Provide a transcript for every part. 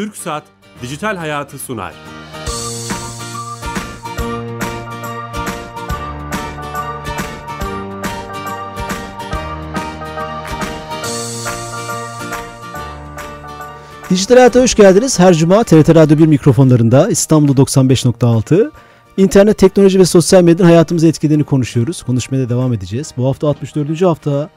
Türk Saat Dijital Hayatı sunar. Dijital Hayat'a hoş geldiniz. Her cuma TRT Radyo 1 mikrofonlarında İstanbul 95.6 İnternet, teknoloji ve sosyal medyanın hayatımızı etkilediğini konuşuyoruz. Konuşmaya da devam edeceğiz. Bu hafta 64. hafta,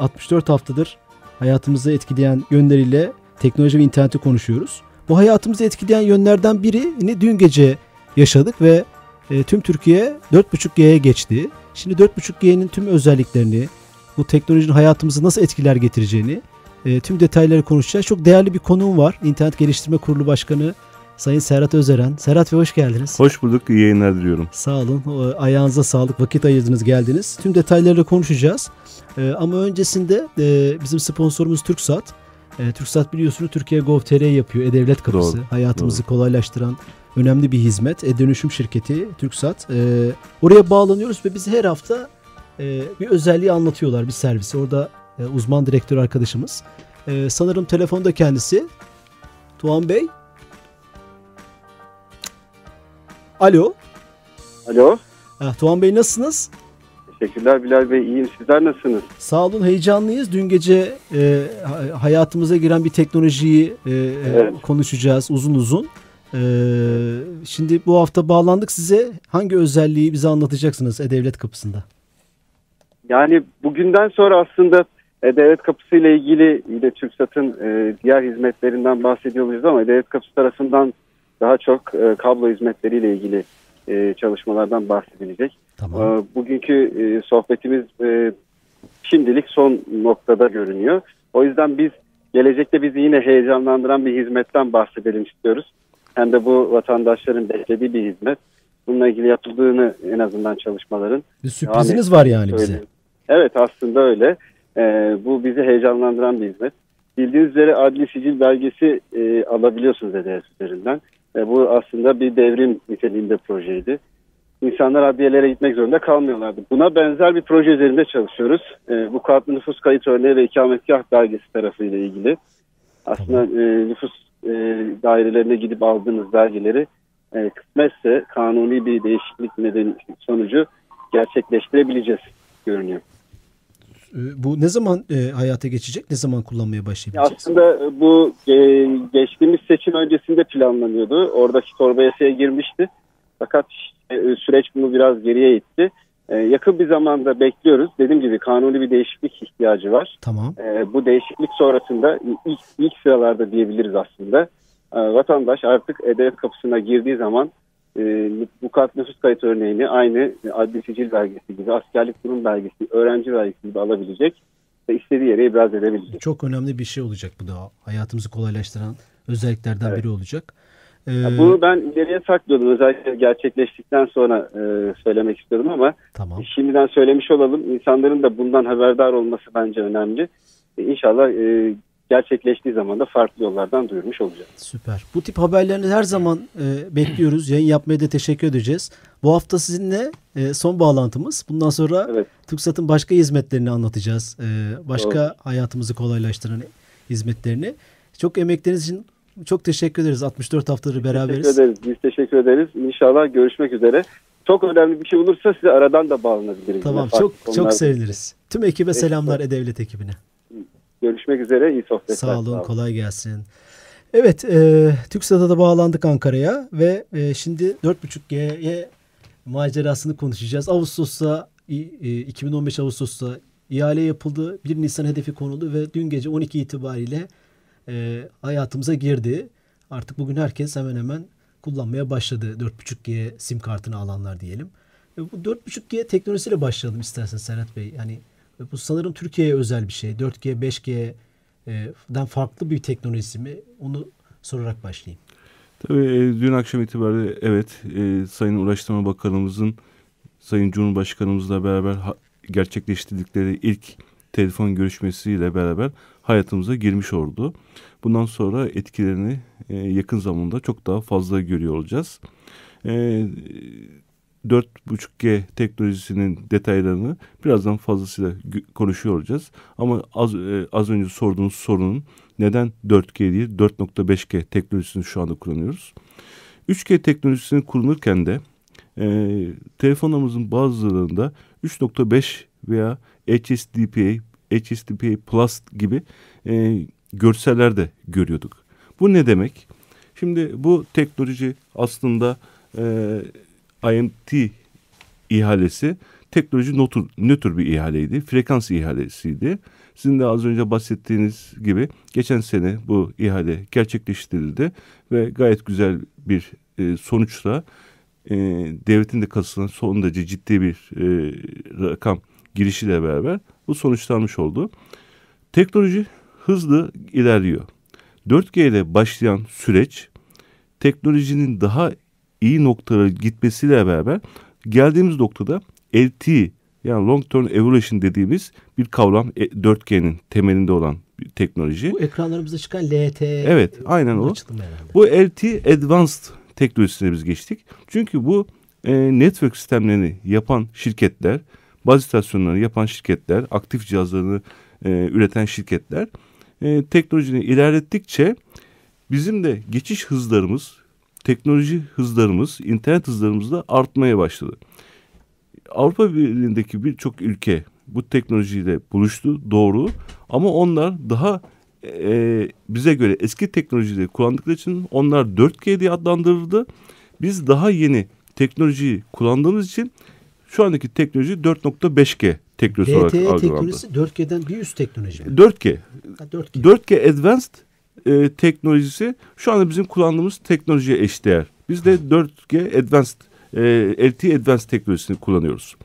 64 e, haftadır hayatımızı etkileyen yönleriyle teknoloji ve interneti konuşuyoruz. Bu hayatımızı etkileyen yönlerden birini dün gece yaşadık ve e, tüm Türkiye 4.5G'ye geçti. Şimdi 4.5G'nin tüm özelliklerini, bu teknolojinin hayatımızı nasıl etkiler getireceğini e, tüm detayları konuşacağız. Çok değerli bir konuğum var. İnternet Geliştirme Kurulu Başkanı Sayın Serhat Özeren. Serhat Bey hoş geldiniz. Hoş bulduk. İyi yayınlar diliyorum. Sağ olun. Ayağınıza sağlık. Vakit ayırdınız geldiniz. Tüm detaylarla konuşacağız. E, ama öncesinde e, bizim sponsorumuz TürkSat. E, TürkSat biliyorsunuz Türkiye Gov.tr yapıyor. E-Devlet Kapısı. Doğru, Hayatımızı doğru. kolaylaştıran önemli bir hizmet. E-Dönüşüm şirketi TürkSat. E, oraya bağlanıyoruz ve biz her hafta e, bir özelliği anlatıyorlar bir servisi. Orada e, uzman direktör arkadaşımız. E, sanırım telefonda kendisi. Tuğan Bey. Alo. Alo. Ha, Tuğan Bey nasılsınız? Teşekkürler Bilal Bey. İyiyim. Sizler nasılsınız? Sağ olun. Heyecanlıyız. Dün gece e, hayatımıza giren bir teknolojiyi e, evet. konuşacağız uzun uzun. E, şimdi bu hafta bağlandık size. Hangi özelliği bize anlatacaksınız E-Devlet Kapısı'nda? Yani bugünden sonra aslında E-Devlet Kapısı ile ilgili yine TürkSat'ın e, diğer hizmetlerinden bahsediyoruz ama E-Devlet Kapısı tarafından daha çok e, kablo hizmetleriyle ilgili e, çalışmalardan bahsedilecek. Tamam. E, bugünkü e, sohbetimiz e, şimdilik son noktada görünüyor. O yüzden biz gelecekte bizi yine heyecanlandıran bir hizmetten bahsedelim istiyoruz. Hem de bu vatandaşların beklediği bir hizmet. Bununla ilgili yapıldığını en azından çalışmaların. Bir sürpriziniz var yani bize. Evet aslında öyle. Ee, bu bizi heyecanlandıran bir hizmet. Bildiğiniz üzere adli sicil belgesi e, alabiliyorsunuz EDS üzerinden. E, bu aslında bir devrim niteliğinde projeydi. İnsanlar adliyelere gitmek zorunda kalmıyorlardı. Buna benzer bir proje üzerinde çalışıyoruz. E, bu kağıtlı nüfus kayıt örneği ve ikametgah belgesi tarafıyla ilgili. Aslında e, nüfus e, dairelerine gidip aldığınız belgeleri e, kısmetse kanuni bir değişiklik nedeni sonucu gerçekleştirebileceğiz görünüyor. Ee, bu ne zaman e, hayata geçecek? Ne zaman kullanmaya başlayabileceğiz? Aslında bu e, geçtiğimiz seçim öncesinde planlanıyordu. Oradaki torba yasaya girmişti. Fakat e, süreç bunu biraz geriye itti. E, yakın bir zamanda bekliyoruz. Dediğim gibi kanuni bir değişiklik ihtiyacı var. Tamam. E, bu değişiklik sonrasında ilk, ilk sıralarda diyebiliriz aslında. E, vatandaş artık E-Devlet kapısına girdiği zaman e, bu kart nüfus kayıt örneğini aynı adli sicil belgesi gibi, askerlik kurum belgesi, öğrenci belgesi gibi alabilecek ve istediği yere ibraz edebilecek. Çok önemli bir şey olacak bu da. Hayatımızı kolaylaştıran özelliklerden evet. biri olacak. Ee... Bunu ben ileriye saklıyordum. Özellikle gerçekleştikten sonra e, söylemek istiyordum ama tamam. şimdiden söylemiş olalım. İnsanların da bundan haberdar olması bence önemli. E, inşallah e, gerçekleştiği zaman da farklı yollardan duyurmuş olacağız. Süper. Bu tip haberlerini her zaman e, bekliyoruz. Yayın yapmaya da teşekkür edeceğiz. Bu hafta sizinle e, son bağlantımız. Bundan sonra evet. TürkSat'ın başka hizmetlerini anlatacağız. E, başka Doğru. hayatımızı kolaylaştıran hizmetlerini. Çok emekleriniz için çok teşekkür ederiz. 64 haftadır beraberiz. Teşekkür ederiz. Biz teşekkür ederiz. İnşallah görüşmek üzere. Çok önemli bir şey olursa size aradan da bağlanabiliriz. Tamam çok çok seviniriz. Tüm ekibe selamlar E-Devlet ekibine. Görüşmek üzere. iyi sohbetler. Sağ olun. Sağ olun. Kolay gelsin. Evet, e, TürkSat'a da bağlandık Ankara'ya ve e, şimdi 4.5G'ye macerasını konuşacağız. Ağustos'ta, e, 2015 Ağustos'ta ihale yapıldı. 1 Nisan hedefi konuldu ve dün gece 12 itibariyle e, hayatımıza girdi. Artık bugün herkes hemen hemen kullanmaya başladı. 4.5G sim kartını alanlar diyelim. E, bu 4.5G teknolojisiyle başlayalım istersen Serhat Bey. Yani bu sanırım Türkiye'ye özel bir şey. 4G, 5G'den farklı bir teknolojisi mi? Onu sorarak başlayayım. Tabii e, dün akşam itibariyle evet e, Sayın Ulaştırma Bakanımızın Sayın Cumhurbaşkanımızla beraber gerçekleştirdikleri ilk telefon görüşmesiyle beraber hayatımıza girmiş oldu. Bundan sonra etkilerini e, yakın zamanda çok daha fazla görüyor olacağız. 4.5G teknolojisinin detaylarını birazdan fazlasıyla konuşuyor olacağız. Ama az, e, az önce sorduğunuz sorunun neden 4G değil 4.5G teknolojisini şu anda kullanıyoruz. 3G teknolojisini kullanırken de e, telefonlarımızın bazılarında 3.5 veya HSDPA, HSDPA Plus gibi e, görseller de görüyorduk. Bu ne demek? Şimdi bu teknoloji aslında e, IMT ihalesi teknoloji nötr, nötr bir ihaleydi. Frekans ihalesiydi. Sizin de az önce bahsettiğiniz gibi geçen sene bu ihale gerçekleştirildi ve gayet güzel bir e, sonuçla e, devletin de kasasına son derece ciddi bir e, rakam girişiyle beraber bu sonuçlanmış oldu. Teknoloji hızlı ilerliyor. 4G ile başlayan süreç teknolojinin daha iyi noktalara gitmesiyle beraber geldiğimiz noktada LTE yani Long Term Evolution dediğimiz bir kavram 4G'nin e, temelinde olan bir teknoloji. Bu ekranlarımızda çıkan LTE. Evet aynen o. Bu LTE Advanced teknolojisine biz geçtik. Çünkü bu e, network sistemlerini yapan şirketler, baz istasyonlarını yapan şirketler, aktif cihazlarını e, üreten şirketler e, teknolojini ilerlettikçe bizim de geçiş hızlarımız, teknoloji hızlarımız, internet hızlarımız da artmaya başladı. Avrupa Birliği'ndeki birçok ülke bu teknolojiyle buluştu doğru ama onlar daha e, bize göre eski teknolojileri kullandıkları için onlar 4G diye adlandırıldı. Biz daha yeni teknolojiyi kullandığımız için şu andaki teknoloji 4.5G teknolojisi LTE olarak algılandı. teknolojisi 4G'den bir üst teknoloji mi? 4G. Ha, 4G. 4G Advanced e, teknolojisi şu anda bizim kullandığımız teknolojiye eşdeğer. Biz de 4G Advanced, e, LTE Advanced teknolojisini kullanıyoruz.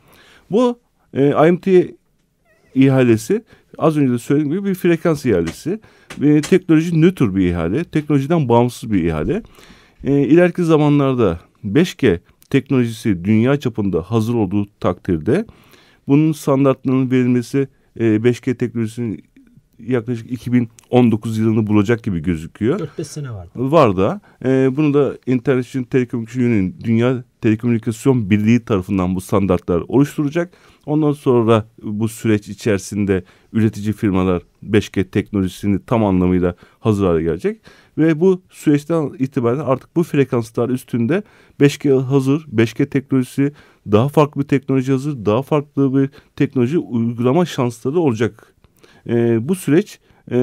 Bu e, IMT ihalesi az önce de söylediğim gibi bir frekans ihalesi. E, teknoloji nötr bir ihale, teknolojiden bağımsız bir ihale. E, ileriki zamanlarda 5G teknolojisi dünya çapında hazır olduğu takdirde bunun standartlarının verilmesi e, 5G teknolojisinin yaklaşık 2019 yılını bulacak gibi gözüküyor. 4-5 sene vardı. Var da. E, bunu da International Telecommunication Union, Dünya Telekomünikasyon Birliği tarafından bu standartlar oluşturacak. Ondan sonra bu süreç içerisinde üretici firmalar 5G teknolojisini tam anlamıyla hazır hale gelecek. Ve bu süreçten itibaren artık bu frekanslar üstünde 5G hazır, 5G teknolojisi daha farklı bir teknoloji hazır, daha farklı bir teknoloji uygulama şansları olacak. E, bu süreç e,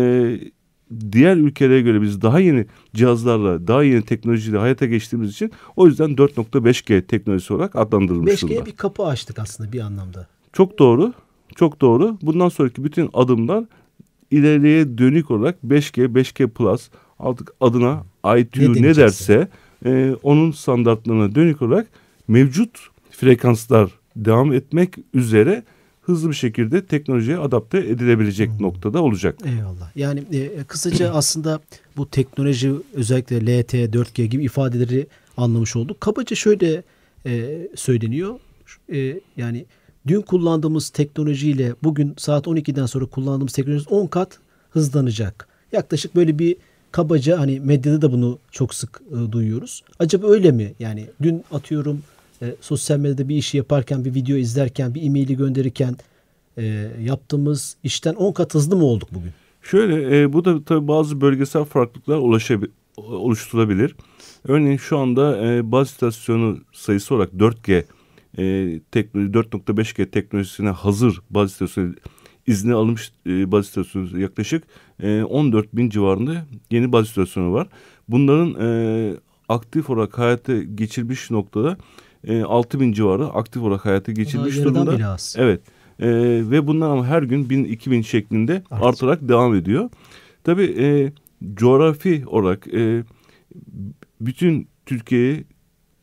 diğer ülkelere göre biz daha yeni cihazlarla, daha yeni teknolojiyle hayata geçtiğimiz için o yüzden 4.5G teknolojisi olarak adlandırılmış 5G'ye durumda. bir kapı açtık aslında bir anlamda. Çok doğru. Çok doğru. Bundan sonraki bütün adımlar ileriye dönük olarak 5G, 5G Plus artık adına ITU ne, ne derse e, onun standartlarına dönük olarak mevcut frekanslar devam etmek üzere hızlı bir şekilde teknolojiye adapte edilebilecek hmm. noktada olacak. Eyvallah. Yani e, kısaca aslında bu teknoloji özellikle LTE, 4G gibi ifadeleri anlamış olduk. Kabaca şöyle e, söyleniyor. E, yani dün kullandığımız teknolojiyle bugün saat 12'den sonra kullandığımız teknoloji 10 kat hızlanacak. Yaklaşık böyle bir kabaca hani medyada da bunu çok sık e, duyuyoruz. Acaba öyle mi? Yani dün atıyorum e, sosyal medyada bir işi yaparken, bir video izlerken, bir e-maili gönderirken e, yaptığımız işten 10 kat hızlı mı olduk bugün? Şöyle e, bu da tabii bazı bölgesel farklılıklar oluşturabilir. Örneğin şu anda e, baz istasyonu sayısı olarak 4G e, teknoloji 4.5G teknolojisine hazır baz istasyonu izni alınmış e, baz istasyonu yaklaşık e, 14 bin civarında yeni baz istasyonu var. Bunların e, aktif olarak hayata geçirmiş noktada e, 6 bin civarı aktif olarak hayata geçirmiş durumda. Evet. E, ve bunlar ama her gün 1000 2000 şeklinde Artık. artarak devam ediyor. Tabii e, coğrafi olarak e, bütün Türkiye'yi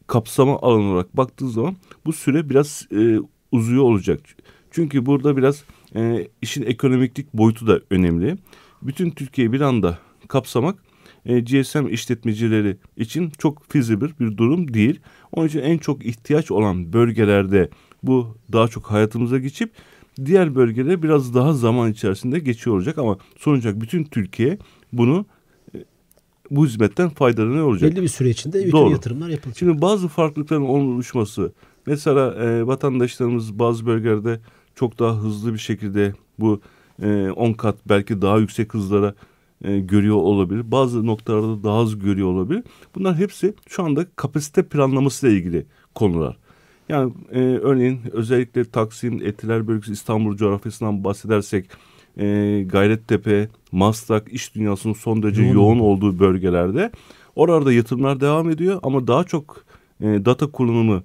kapsama alanı olarak baktığı zaman bu süre biraz e, uzuyor olacak. Çünkü burada biraz e, işin ekonomiklik boyutu da önemli. Bütün Türkiye'yi bir anda kapsamak e, GSM işletmecileri için çok feasible bir durum değil. Onun için en çok ihtiyaç olan bölgelerde bu daha çok hayatımıza geçip diğer bölgelere biraz daha zaman içerisinde geçiyor olacak ama sonuç olarak bütün Türkiye bunu e, bu hizmetten faydalanıyor olacak. Belli bir süre içinde bütün Doğru. yatırımlar yapılacak. Şimdi bazı farklılıkların oluşması Mesela e, vatandaşlarımız bazı bölgelerde çok daha hızlı bir şekilde bu 10 e, kat belki daha yüksek hızlara e, görüyor olabilir. Bazı noktalarda daha az görüyor olabilir. Bunlar hepsi şu anda kapasite planlaması ile ilgili konular. Yani e, örneğin özellikle Taksim, Etiler bölgesi İstanbul coğrafyasından bahsedersek e, Gayrettepe, Maslak, iş dünyasının son derece yoğun, yoğun olduğu bölgelerde orada yatırımlar devam ediyor ama daha çok e, data kullanımı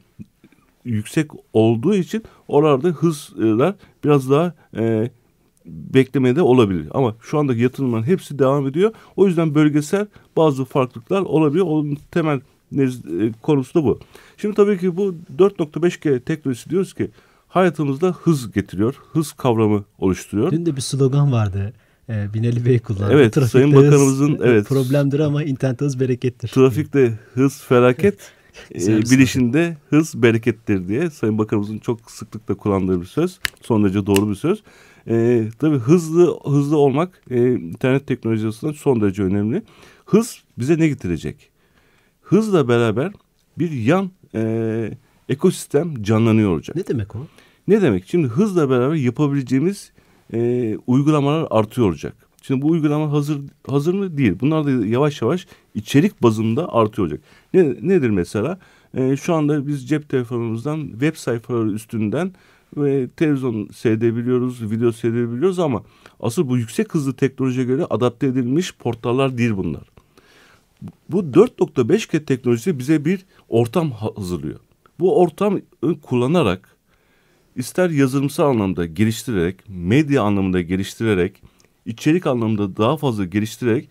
yüksek olduğu için oralarda hızlar biraz daha e, beklemede olabilir. Ama şu andaki yatırımların hepsi devam ediyor. O yüzden bölgesel bazı farklılıklar olabiliyor. Onun temel e, konusu da bu. Şimdi tabii ki bu 4.5G teknolojisi diyoruz ki hayatımızda hız getiriyor. Hız kavramı oluşturuyor. Dün de bir slogan vardı. E, Binali Bey kullandı. Evet Trafikte Sayın Bakanımızın hız, evet, problemdir ama internet hız berekettir. Trafikte hız felaket. E, bilişinde hız berekettir diye Sayın Bakanımızın çok sıklıkla kullandığı bir söz. Son derece doğru bir söz. E, tabii hızlı hızlı olmak e, internet teknolojisinden son derece önemli. Hız bize ne getirecek? Hızla beraber bir yan e, ekosistem canlanıyor olacak. Ne demek o? Ne demek? Şimdi hızla beraber yapabileceğimiz e, uygulamalar artıyor olacak. Şimdi bu uygulama hazır hazır mı? Değil. Bunlar da yavaş yavaş içerik bazında artıyor olacak. Ne, nedir mesela? E, şu anda biz cep telefonumuzdan web sayfaları üstünden ve televizyon seyredebiliyoruz, video seyredebiliyoruz ama asıl bu yüksek hızlı teknolojiye göre adapte edilmiş portallar değil bunlar. Bu 4.5G teknolojisi bize bir ortam hazırlıyor. Bu ortam kullanarak ister yazılımsal anlamda geliştirerek, medya anlamında geliştirerek, içerik anlamında daha fazla geliştirerek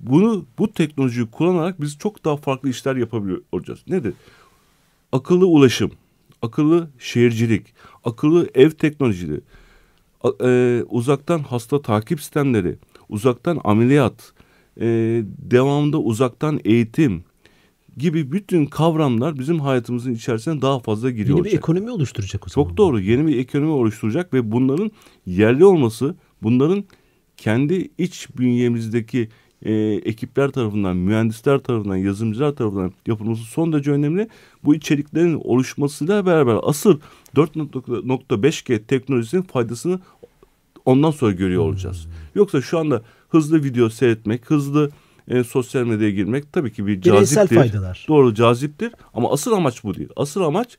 bunu bu teknolojiyi kullanarak biz çok daha farklı işler yapabiliyor olacağız. Nedir? Akıllı ulaşım, akıllı şehircilik, akıllı ev teknolojileri, e, uzaktan hasta takip sistemleri, uzaktan ameliyat, e, devamında uzaktan eğitim gibi bütün kavramlar bizim hayatımızın içerisine daha fazla giriyor Yeni bir ekonomi oluşturacak o zaman. Çok doğru. Yeni bir ekonomi oluşturacak ve bunların yerli olması, bunların kendi iç bünyemizdeki e, ekipler tarafından, mühendisler tarafından, yazılımcılar tarafından yapılması son derece önemli. Bu içeriklerin oluşmasıyla beraber asıl 4.5G teknolojisinin faydasını ondan sonra görüyor olacağız. Hmm. Yoksa şu anda hızlı video seyretmek, hızlı e, sosyal medyaya girmek tabii ki bir caziptir. Bireysel faydalar. Doğru caziptir ama asıl amaç bu değil. Asıl amaç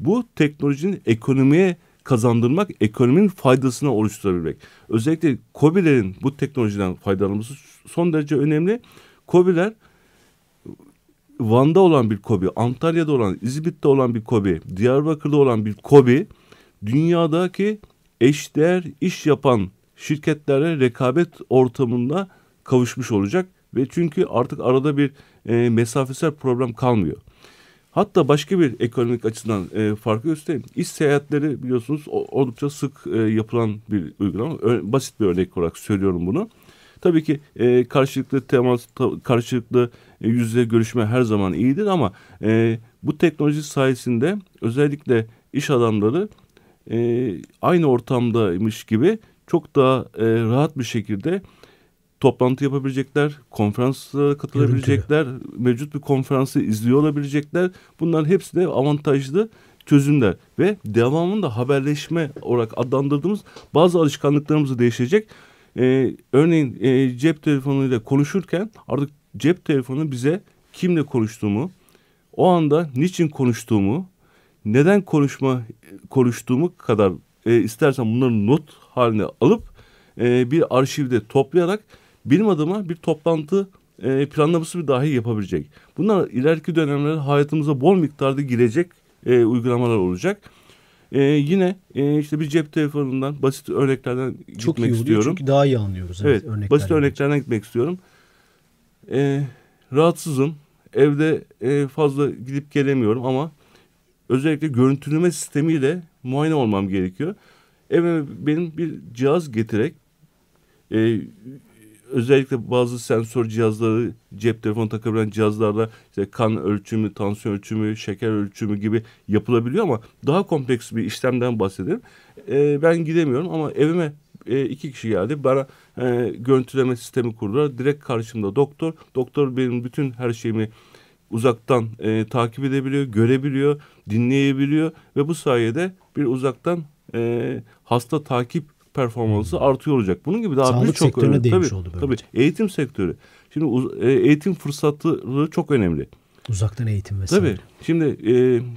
bu teknolojinin ekonomiye kazandırmak, ekonominin faydasını oluşturabilmek. Özellikle COBİ'lerin bu teknolojiden faydalanması son derece önemli. COBİ'ler Van'da olan bir kobi, Antalya'da olan, İzmit'te olan bir kobi, Diyarbakır'da olan bir kobi, dünyadaki eşdeğer iş yapan şirketlerle rekabet ortamında kavuşmuş olacak ve çünkü artık arada bir e, mesafesel problem kalmıyor. Hatta başka bir ekonomik açıdan e, farkı göstereyim. İş seyahatleri biliyorsunuz oldukça sık e, yapılan bir uygulama. Ö, basit bir örnek olarak söylüyorum bunu. Tabii ki e, karşılıklı temas, karşılıklı e, yüz yüze görüşme her zaman iyidir ama e, bu teknoloji sayesinde özellikle iş adamları e, aynı ortamdaymış gibi çok daha e, rahat bir şekilde toplantı yapabilecekler, konferanslara katılabilecekler, Görüntülü. mevcut bir konferansı izliyor olabilecekler. Bunların hepsi de avantajlı çözümler ve devamında haberleşme olarak adlandırdığımız bazı alışkanlıklarımız değişecek. Ee, örneğin e, cep telefonuyla konuşurken artık cep telefonu bize kimle konuştuğumu, o anda niçin konuştuğumu, neden konuşma konuştuğumu kadar e, istersen bunları not haline alıp e, bir arşivde toplayarak bilim adama bir toplantı e, planlaması bir dahi yapabilecek. Bunlar ileriki dönemlerde hayatımıza bol miktarda girecek e, uygulamalar olacak. E, yine e, işte bir cep telefonundan basit örneklerden Çok gitmek iyi istiyorum. çünkü daha iyi anlıyoruz. Evet, evet basit örneklerden gitmek istiyorum. E, rahatsızım. Evde e, fazla gidip gelemiyorum ama özellikle görüntüleme sistemiyle muayene olmam gerekiyor. Eve benim bir cihaz getirerek e, özellikle bazı sensör cihazları cep telefonu takabilen cihazlarla işte kan ölçümü, tansiyon ölçümü, şeker ölçümü gibi yapılabiliyor ama daha kompleks bir işlemden bahsedelim. E, ben gidemiyorum ama evime e, iki kişi geldi. Bana e, görüntüleme sistemi kurdular. Direkt karşımda doktor. Doktor benim bütün her şeyimi uzaktan e, takip edebiliyor, görebiliyor, dinleyebiliyor ve bu sayede bir uzaktan e, hasta takip performansı artıyor olacak. Bunun gibi daha birçok sektörüne değmiş tabii, oldu böylece. Tabii eğitim sektörü. Şimdi e, eğitim fırsatları çok önemli. Uzaktan eğitim vesaire. Tabii. Şimdi e,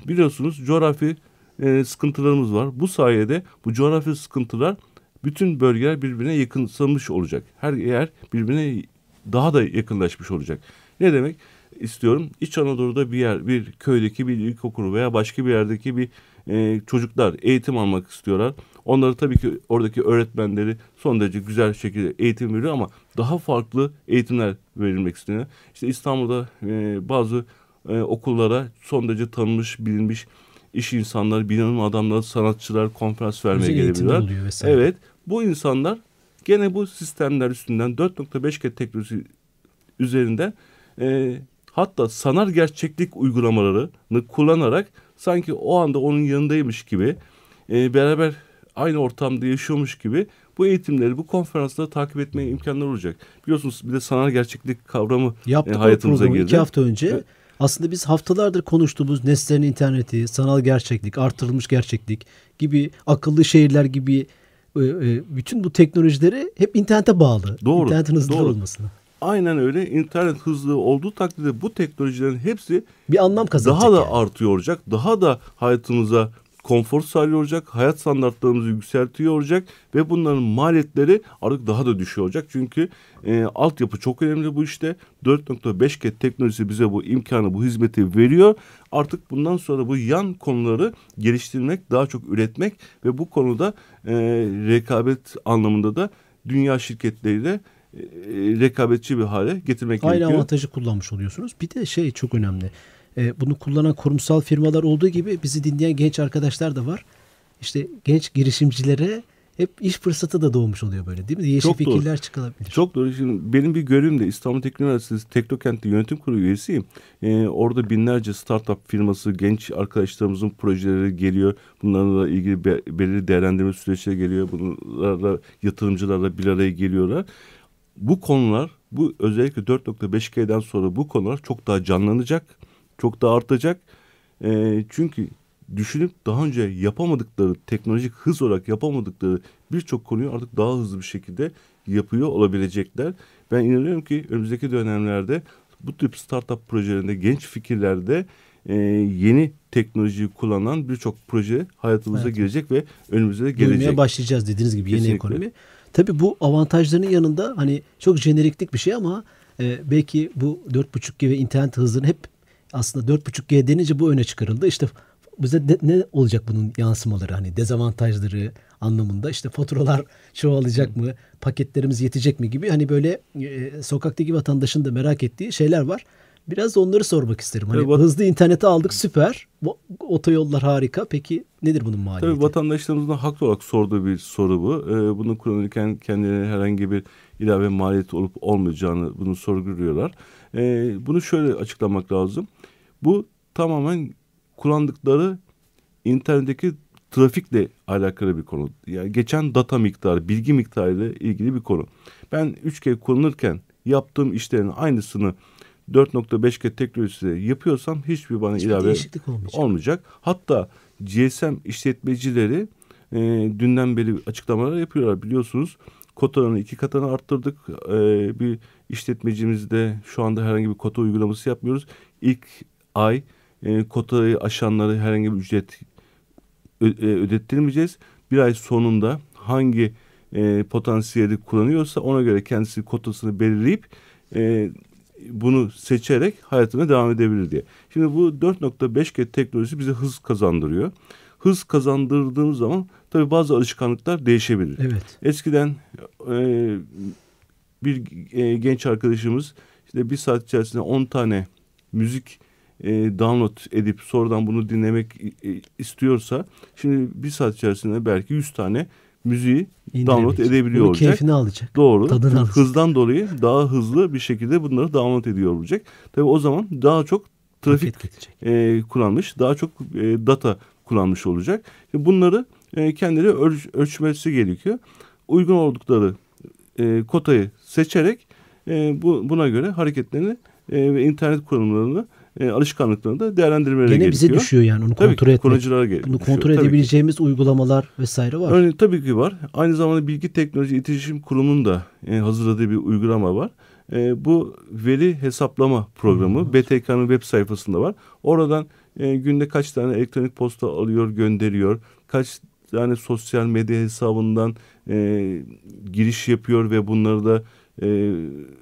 biliyorsunuz coğrafi e, sıkıntılarımız var. Bu sayede bu coğrafi sıkıntılar bütün bölgeler birbirine yakınsamış olacak. Her yer birbirine daha da yakınlaşmış olacak. Ne demek? istiyorum. İç Anadolu'da bir yer, bir köydeki bir ilkokulu veya başka bir yerdeki bir e, çocuklar eğitim almak istiyorlar. Onları tabii ki oradaki öğretmenleri son derece güzel şekilde eğitim veriyor ama daha farklı eğitimler verilmek isteniyor. İşte İstanbul'da e, bazı e, okullara son derece tanınmış, bilinmiş iş insanları, bilim adamları, sanatçılar konferans vermeye gelebiliyorlar. Evet, bu insanlar gene bu sistemler üstünden 4.5G teknolojisi üzerinden e, hatta sanal gerçeklik uygulamalarını kullanarak sanki o anda onun yanındaymış gibi e, beraber aynı ortamda yaşıyormuş gibi bu eğitimleri, bu konferansları takip etmeye imkanlar olacak. Biliyorsunuz bir de sanal gerçeklik kavramı Yaptık e, hayatımıza girdi. iki hafta önce. Evet. Aslında biz haftalardır konuştuğumuz nesnelerin interneti, sanal gerçeklik, artırılmış gerçeklik gibi akıllı şehirler gibi e, e, bütün bu teknolojileri hep internete bağlı. Doğru. İnternetin hızlı doğru. olmasına. Aynen öyle. İnternet hızlı olduğu takdirde bu teknolojilerin hepsi bir anlam kazanacak. Daha da yani. artıyor olacak. Daha da hayatımıza konfor sağlıyor olacak. Hayat standartlarımızı yükseltiyor olacak ve bunların maliyetleri artık daha da düşüyor olacak. Çünkü e, altyapı çok önemli bu işte. 4.5G teknolojisi bize bu imkanı, bu hizmeti veriyor. Artık bundan sonra bu yan konuları geliştirmek, daha çok üretmek ve bu konuda e, rekabet anlamında da dünya şirketleriyle e, rekabetçi bir hale getirmek Aynı gerekiyor. Aynı avantajı kullanmış oluyorsunuz. Bir de şey çok önemli. E, bunu kullanan kurumsal firmalar olduğu gibi bizi dinleyen genç arkadaşlar da var. İşte genç girişimcilere hep iş fırsatı da doğmuş oluyor böyle değil mi? Değişik Çok fikirler doğru. çıkabilir. Çok doğru. Şimdi benim bir görevim de İstanbul Teknik Üniversitesi Teknokent'te yönetim kurulu üyesiyim. Ee, orada binlerce startup firması, genç arkadaşlarımızın projeleri geliyor. Bunlarla ilgili be, belirli değerlendirme süreçleri geliyor. Bunlarla yatırımcılarla bir araya geliyorlar bu konular bu özellikle 4.5G'den sonra bu konular çok daha canlanacak, çok daha artacak. E, çünkü düşünüp daha önce yapamadıkları, teknolojik hız olarak yapamadıkları birçok konuyu artık daha hızlı bir şekilde yapıyor olabilecekler. Ben inanıyorum ki önümüzdeki dönemlerde bu tip startup projelerinde, genç fikirlerde e, yeni teknolojiyi kullanan birçok proje hayatımıza evet. girecek ve önümüze de gelecek. Duymaya başlayacağız dediğiniz gibi Kesinlikle. yeni ekonomi. Tabii bu avantajlarının yanında hani çok jeneriklik bir şey ama e, belki bu 4.5G ve internet hızının hep aslında 4.5G denince bu öne çıkarıldı. İşte bize de, ne olacak bunun yansımaları hani dezavantajları anlamında işte faturalar çoğalacak mı paketlerimiz yetecek mi gibi hani böyle e, sokaktaki vatandaşın da merak ettiği şeyler var. Biraz da onları sormak isterim. Hani Tabii, hızlı interneti aldık süper. Otoyollar harika. Peki nedir bunun maliyeti? Tabii vatandaşlarımızın haklı olarak sorduğu bir soru bu. Ee, bunu kullanırken kendilerine herhangi bir ilave maliyet olup olmayacağını bunu sorguluyorlar. Ee, bunu şöyle açıklamak lazım. Bu tamamen kullandıkları internetteki trafikle alakalı bir konu. Yani geçen data miktarı, bilgi miktarı ile ilgili bir konu. Ben 3G kullanırken yaptığım işlerin aynısını 4.5G teknolojisi yapıyorsam hiçbir bana hiçbir ilave olmayacak. olmayacak. Hatta GSM işletmecileri e, dünden beri açıklamalar yapıyorlar biliyorsunuz. Kotalarını iki katına arttırdık. E, bir işletmecimizde şu anda herhangi bir kota uygulaması yapmıyoruz. İlk ay e, kotayı aşanları herhangi bir ücret e, ödettirmeyeceğiz. Bir ay sonunda hangi e, potansiyeli kullanıyorsa ona göre kendisi kotasını belirleyip e, bunu seçerek hayatına devam edebilir diye. Şimdi bu 4.5G teknolojisi bize hız kazandırıyor. Hız kazandırdığımız zaman tabii bazı alışkanlıklar değişebilir. Evet. Eskiden e, bir e, genç arkadaşımız işte bir saat içerisinde 10 tane müzik e, download edip sonradan bunu dinlemek e, istiyorsa şimdi bir saat içerisinde belki 100 tane müziği download edebiliyor Bunun olacak. keyfini alacak. Doğru. Tadını alacak. Hızdan dolayı daha hızlı bir şekilde bunları download ediyor olacak. Tabii o zaman daha çok trafik e, kullanmış, daha çok e, data kullanmış olacak. Bunları e, kendileri ölç, ölçmesi gerekiyor. Uygun oldukları e, kotayı seçerek e, bu, buna göre hareketlerini e, ve internet kullanımlarını e, alışkanlıklarını da değerlendirmeleri Gene gerekiyor. bize düşüyor yani onu Tabii kontrol etmek. kullanıcılara ge- Bunu düşüyor. kontrol Tabii ki. edebileceğimiz uygulamalar vesaire var. Örneğin tabii ki var. Aynı zamanda Bilgi Teknoloji İletişim Kurumu'nun da e, hazırladığı bir uygulama var. E, bu veri hesaplama programı BTK'nın web sayfasında var. Oradan e, günde kaç tane elektronik posta alıyor, gönderiyor. Kaç tane sosyal medya hesabından e, giriş yapıyor ve bunları da e,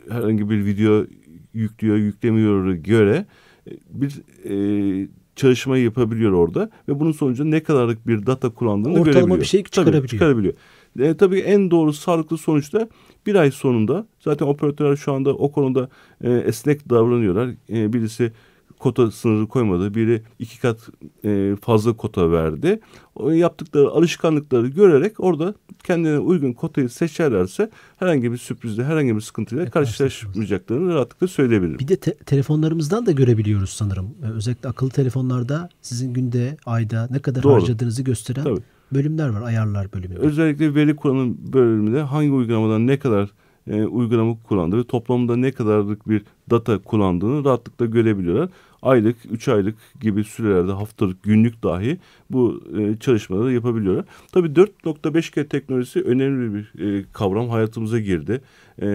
herhangi bir video yüklüyor, yüklemiyor göre e, bir e, çalışma yapabiliyor orada ve bunun sonucunda ne kadarlık bir data kullandığını Ortalama görebiliyor. bir şey Tabii, çıkarabiliyor. çıkarabiliyor. E, tabii en doğru sağlıklı sonuçta bir ay sonunda zaten operatörler şu anda o konuda e, esnek davranıyorlar. E, birisi kota sınırı koymadı. Biri iki kat e, fazla kota verdi. O yaptıkları alışkanlıkları görerek orada kendine uygun kotayı seçerlerse herhangi bir sürprizle, herhangi bir sıkıntıyla Evet, karşılaşmayacaklarını rahatlıkla söyleyebilirim. Bir de te- telefonlarımızdan da görebiliyoruz sanırım. Ee, Özellikle akıllı telefonlarda sizin günde, ayda ne kadar Doğru. harcadığınızı gösteren Tabii. bölümler var. Ayarlar bölümü. Özellikle veri kullanım bölümünde hangi uygulamadan ne kadar e, uygulama kullandığı ve toplamda ne kadarlık bir data kullandığını rahatlıkla görebiliyorlar. Aylık, üç aylık gibi sürelerde haftalık, günlük dahi bu e, çalışmaları yapabiliyorlar. Tabii 4.5G teknolojisi önemli bir e, kavram hayatımıza girdi. E,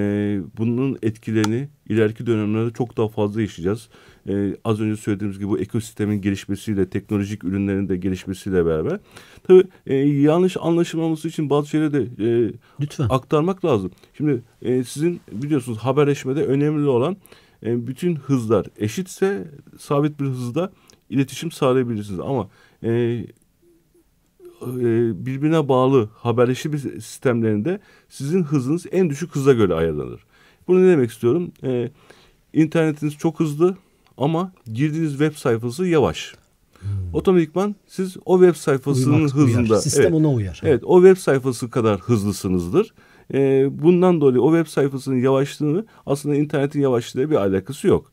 bunun etkilerini ileriki dönemlerde çok daha fazla yaşayacağız. E, az önce söylediğimiz gibi bu ekosistemin gelişmesiyle, teknolojik ürünlerin de gelişmesiyle beraber. Tabii e, yanlış anlaşılmaması için bazı şeyleri de e, Lütfen. aktarmak lazım. Şimdi e, sizin biliyorsunuz haberleşmede önemli olan e, bütün hızlar eşitse sabit bir hızda iletişim sağlayabilirsiniz. Ama e, e, birbirine bağlı haberleşme sistemlerinde sizin hızınız en düşük hıza göre ayarlanır. Bunu ne demek istiyorum? E, internetiniz çok hızlı ama girdiğiniz web sayfası yavaş. Otomatikman siz o web sayfasının Uyumak, uyar. hızında Sistem evet, ona uyar. Evet o web sayfası kadar hızlısınızdır. Ee, bundan dolayı o web sayfasının yavaşlığını aslında internetin yavaşlığıyla bir alakası yok.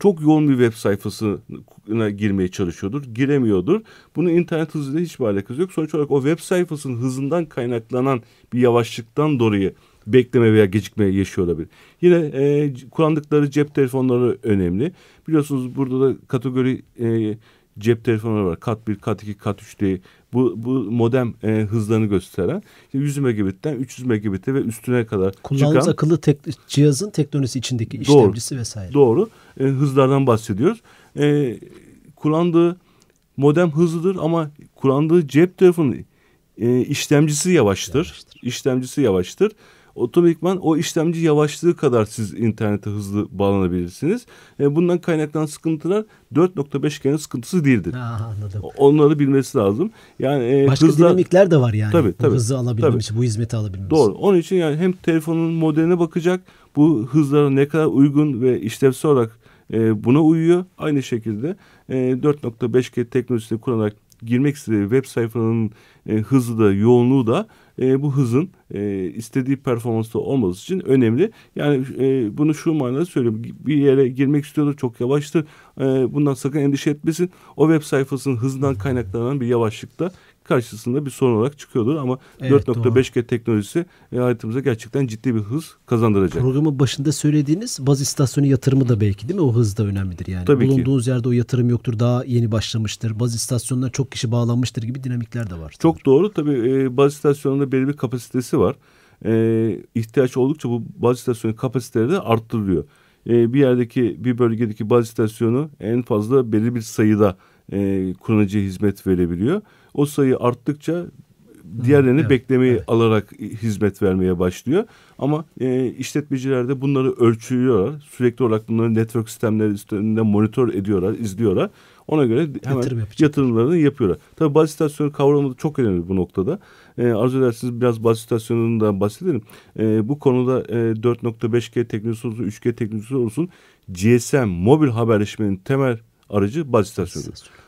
Çok yoğun bir web sayfasına girmeye çalışıyordur, giremiyordur. Bunun internet hızıyla hiçbir alakası yok. Sonuç olarak o web sayfasının hızından kaynaklanan bir yavaşlıktan dolayı bekleme veya gecikme yaşıyor olabilir. Yine e, kullandıkları cep telefonları önemli. Biliyorsunuz burada da kategori e, cep telefonları var. Kat 1, kat 2, kat 3 diye bu, bu modem e, hızlarını gösteren işte 100 megabitten 300 megabit'e ve üstüne kadar Kullandığınız çıkan akıllı tek- cihazın teknolojisi içindeki Doğru. işlemcisi vesaire. doğru e, hızlardan bahsediyoruz. E, kullandığı modem hızlıdır ama kullandığı cep telefonu e, işlemcisi yavaştır. Yavaştır. İşlemcisi yavaştır. Otomatikman o işlemci yavaşlığı kadar siz internete hızlı bağlanabilirsiniz. E, bundan kaynaklanan sıkıntılar 4.5G'nin sıkıntısı değildir. Ha, anladım. Onları bilmesi lazım. Yani e, Başka hızla dinamikler de var yani. Tabii, bu tabii. hızı alabilmem Tabii. için, bu hizmeti alabilmem Doğru. için. Onun için yani hem telefonun modeline bakacak, bu hızlara ne kadar uygun ve işlevsel olarak e, buna uyuyor. Aynı şekilde e, 4.5G teknolojisini kullanarak girmek istediği web sayfanın e, hızı da yoğunluğu da e, bu hızın e, istediği performansta olması için önemli. Yani e, bunu şu manada söylüyorum. Bir yere girmek istiyordur çok yavaştır. E, bundan sakın endişe etmesin. O web sayfasının hızından kaynaklanan bir yavaşlıkta karşısında bir sorun olarak çıkıyordur ama Evet, 4.5G teknolojisi e, hayatımıza gerçekten ciddi bir hız kazandıracak. Programın başında söylediğiniz baz istasyonu yatırımı da belki değil mi? O hız da önemlidir yani. Tabii ki. Bulunduğunuz yerde o yatırım yoktur. Daha yeni başlamıştır. Baz istasyonuna çok kişi bağlanmıştır gibi dinamikler de var. Çok doğru. Tabii e, baz istasyonunda belirli bir kapasitesi var. E, ihtiyaç oldukça bu baz istasyonu kapasiteleri de arttırılıyor. E, bir yerdeki bir bölgedeki baz istasyonu en fazla belirli bir sayıda e, kullanıcıya hizmet verebiliyor. O sayı arttıkça diğerlerini evet, beklemeyi evet. alarak hizmet vermeye başlıyor. Ama e, işletmeciler de bunları ölçüyorlar. Sürekli olarak bunları network sistemleri üstünde monitör ediyorlar, izliyorlar. Ona göre hemen Yatırım yatırımlarını yapıyorlar. Tabii baz istasyonu kavramı da çok önemli bu noktada. E, arzu ederseniz biraz baz istasyonundan bahsedelim. E, bu konuda e, 4.5G teknolojisi olsun, 3G teknolojisi olsun GSM mobil haberleşmenin temel aracı baz istasyonu. Baz istasyonu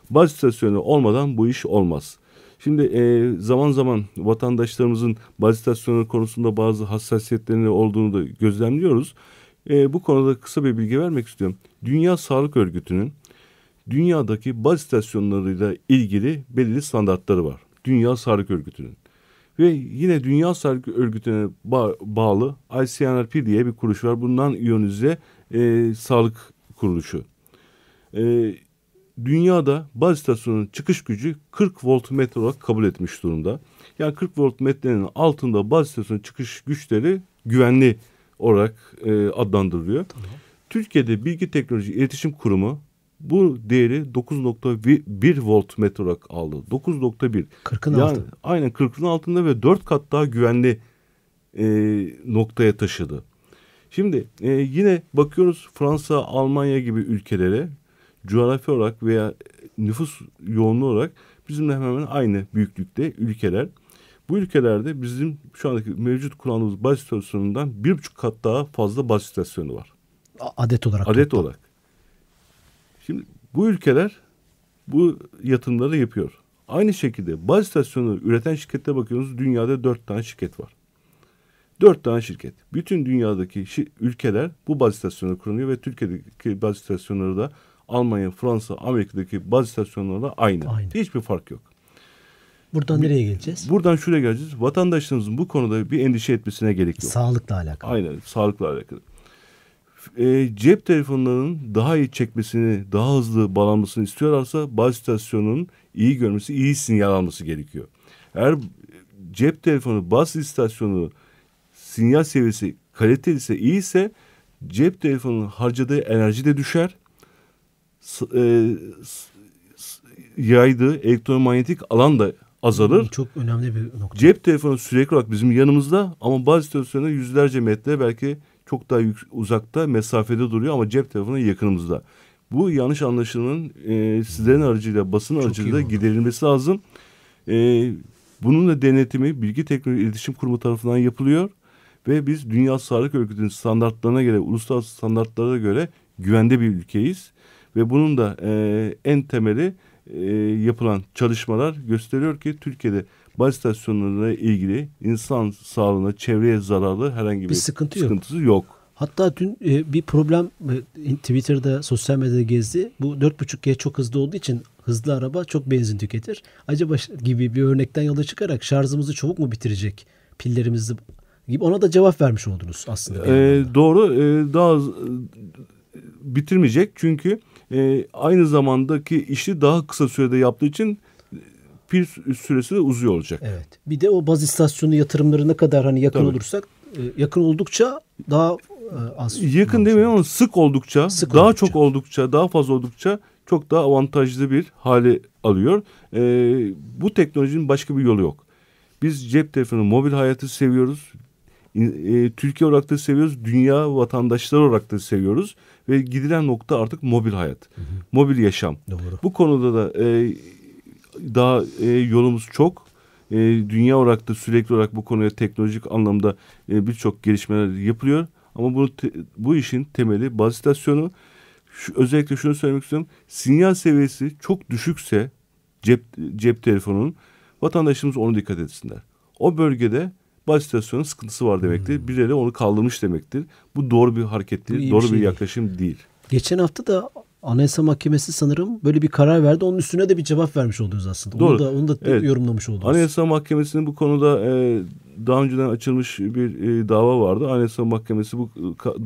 olmadan bu iş olmaz. Şimdi e, zaman zaman vatandaşlarımızın baz istasyonu konusunda bazı hassasiyetlerinin olduğunu da gözlemliyoruz. E, bu konuda kısa bir bilgi vermek istiyorum. Dünya Sağlık Örgütü'nün dünyadaki baz istasyonlarıyla ilgili belirli standartları var. Dünya Sağlık Örgütü'nün. Ve yine Dünya Sağlık Örgütü'ne ba- bağlı ICNRP diye bir kuruluş var. Bundan iyonize e, sağlık kuruluşu. e, dünyada baz istasyonunun çıkış gücü 40 volt metre olarak kabul etmiş durumda. Yani 40 volt metrenin altında baz istasyonu çıkış güçleri güvenli olarak e, adlandırılıyor. Tamam. Türkiye'de Bilgi Teknoloji İletişim Kurumu bu değeri 9.1 volt metre olarak aldı. 9.1. 40'ın yani, altı. Aynen 40'ın altında ve 4 kat daha güvenli e, noktaya taşıdı. Şimdi e, yine bakıyoruz Fransa, Almanya gibi ülkelere coğrafi olarak veya nüfus yoğunluğu olarak bizimle hemen hemen aynı büyüklükte ülkeler. Bu ülkelerde bizim şu andaki mevcut kullandığımız baz istasyonundan bir buçuk kat daha fazla baz istasyonu var. Adet olarak. Adet toplam. olarak. Şimdi bu ülkeler bu yatırımları yapıyor. Aynı şekilde baz istasyonu üreten şirkete bakıyorsunuz dünyada dört tane şirket var. Dört tane şirket. Bütün dünyadaki ülkeler bu baz istasyonu kuruyor ve Türkiye'deki baz istasyonları da Almanya, Fransa, Amerika'daki baz istasyonlarla aynı. aynı. Hiçbir fark yok. Buradan nereye geleceğiz? Buradan şuraya geleceğiz. Vatandaşlarımızın bu konuda bir endişe etmesine gerek yok. Sağlıkla alakalı. Aynen, sağlıkla alakalı. E, cep telefonlarının daha iyi çekmesini, daha hızlı bağlanmasını istiyorlarsa baz istasyonunun iyi görmesi, iyi sinyal alması gerekiyor. Eğer cep telefonu, baz istasyonu sinyal seviyesi kaliteli ise, iyi ise cep telefonunun harcadığı enerji de düşer e, yaydığı elektromanyetik alan da azalır. Çok önemli bir nokta. Cep telefonu sürekli olarak bizim yanımızda ama bazı istasyonlar yüzlerce metre belki çok daha yük, uzakta mesafede duruyor ama cep telefonu yakınımızda. Bu yanlış anlaşılmanın e, sizlerin aracıyla basın çok aracılığıyla giderilmesi lazım. E, bunun da denetimi Bilgi Teknoloji İletişim Kurumu tarafından yapılıyor. Ve biz Dünya Sağlık Örgütü'nün standartlarına göre, uluslararası standartlara göre güvende bir ülkeyiz. Ve bunun da e, en temeli e, yapılan çalışmalar gösteriyor ki Türkiye'de baz istasyonlarına ilgili insan sağlığına, çevreye zararlı herhangi bir, bir sıkıntı sıkıntısı yok. yok. Hatta dün e, bir problem e, Twitter'da, sosyal medyada gezdi. Bu 4.5G çok hızlı olduğu için hızlı araba çok benzin tüketir. Acaba gibi bir örnekten yola çıkarak şarjımızı çabuk mu bitirecek? Pillerimizi gibi ona da cevap vermiş oldunuz aslında. Ee, doğru. Ee, daha bitirmeyecek çünkü e, aynı zamandaki işi daha kısa sürede yaptığı için pil süresi de uzuyor olacak. Evet. Bir de o baz istasyonu yatırımları ne kadar hani yakın Tabii. olursak e, yakın oldukça daha e, az. Yakın demiyorum ama sık oldukça, sık daha oldukça. çok oldukça, daha fazla oldukça çok daha avantajlı bir hale alıyor. E, bu teknolojinin başka bir yolu yok. Biz cep telefonu, mobil hayatı seviyoruz. E, Türkiye olarak da seviyoruz. Dünya vatandaşları olarak da seviyoruz ve gidilen nokta artık mobil hayat. Hı hı. Mobil yaşam. Doğru. Bu konuda da e, daha e, yolumuz çok. E, dünya olarak da sürekli olarak bu konuya teknolojik anlamda e, birçok gelişmeler yapılıyor. Ama bunu te, bu işin temeli baz istasyonu. Şu, özellikle şunu söylemek istiyorum. Sinyal seviyesi çok düşükse cep cep telefonunun vatandaşımız onu dikkat etsinler. O bölgede baz istasyonun sıkıntısı var demektir. Hmm. Birileri onu kaldırmış demektir. Bu doğru bir hareket değil, doğru bir, şey bir yaklaşım değil. Geçen hafta da Anayasa Mahkemesi sanırım böyle bir karar verdi. Onun üstüne de bir cevap vermiş oluyoruz aslında. Doğru. Onu da, onu da evet. yorumlamış oldunuz. Anayasa Mahkemesi'nin bu konuda e, daha önceden açılmış bir e, dava vardı. Anayasa Mahkemesi bu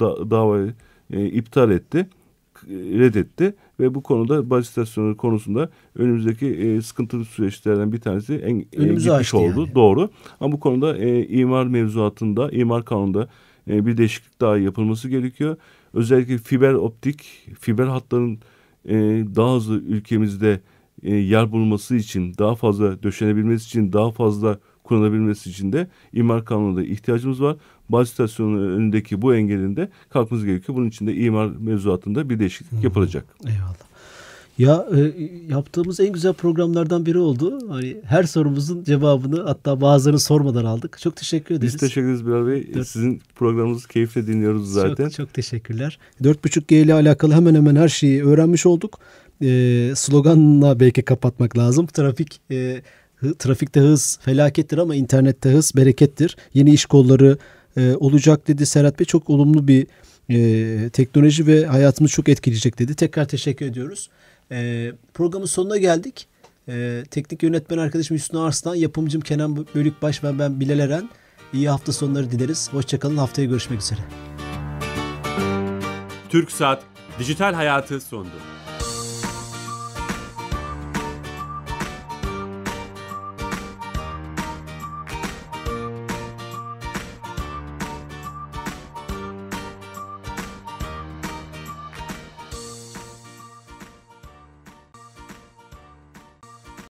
da, davayı e, iptal etti reddetti ve bu konuda baz istasyonu konusunda önümüzdeki e, sıkıntılı süreçlerden bir tanesi en, e, gitmiş oldu. Yani. Doğru. Ama bu konuda e, imar mevzuatında, imar kanununda e, bir değişiklik daha yapılması gerekiyor. Özellikle fiber optik, fiber hatların e, daha hızlı ülkemizde e, yer bulması için, daha fazla döşenebilmesi için, daha fazla kullanabilmesi için de imar kanununda ihtiyacımız var. Baz istasyonunun önündeki bu engelin de kalkmamız gerekiyor. Bunun için de imar mevzuatında bir değişiklik hmm. yapılacak. Eyvallah. Ya e, yaptığımız en güzel programlardan biri oldu. Hani her sorumuzun cevabını hatta bazılarını sormadan aldık. Çok teşekkür ederiz. Biz teşekkür ederiz Bilal Bey. Dört... Sizin programınızı keyifle dinliyoruz zaten. Çok, çok teşekkürler. 4.5G ile alakalı hemen hemen her şeyi öğrenmiş olduk. E, sloganla belki kapatmak lazım. Trafik e, trafikte hız felakettir ama internette hız berekettir. Yeni iş kolları e, olacak dedi Serhat Bey. Çok olumlu bir e, teknoloji ve hayatımızı çok etkileyecek dedi. Tekrar teşekkür ediyoruz. E, programın sonuna geldik. E, teknik yönetmen arkadaşım Hüsnü Arslan, yapımcım Kenan Bölükbaş ve ben Bilal Eren. İyi hafta sonları dileriz. Hoşçakalın. Haftaya görüşmek üzere. Türk Saat Dijital Hayatı sondu.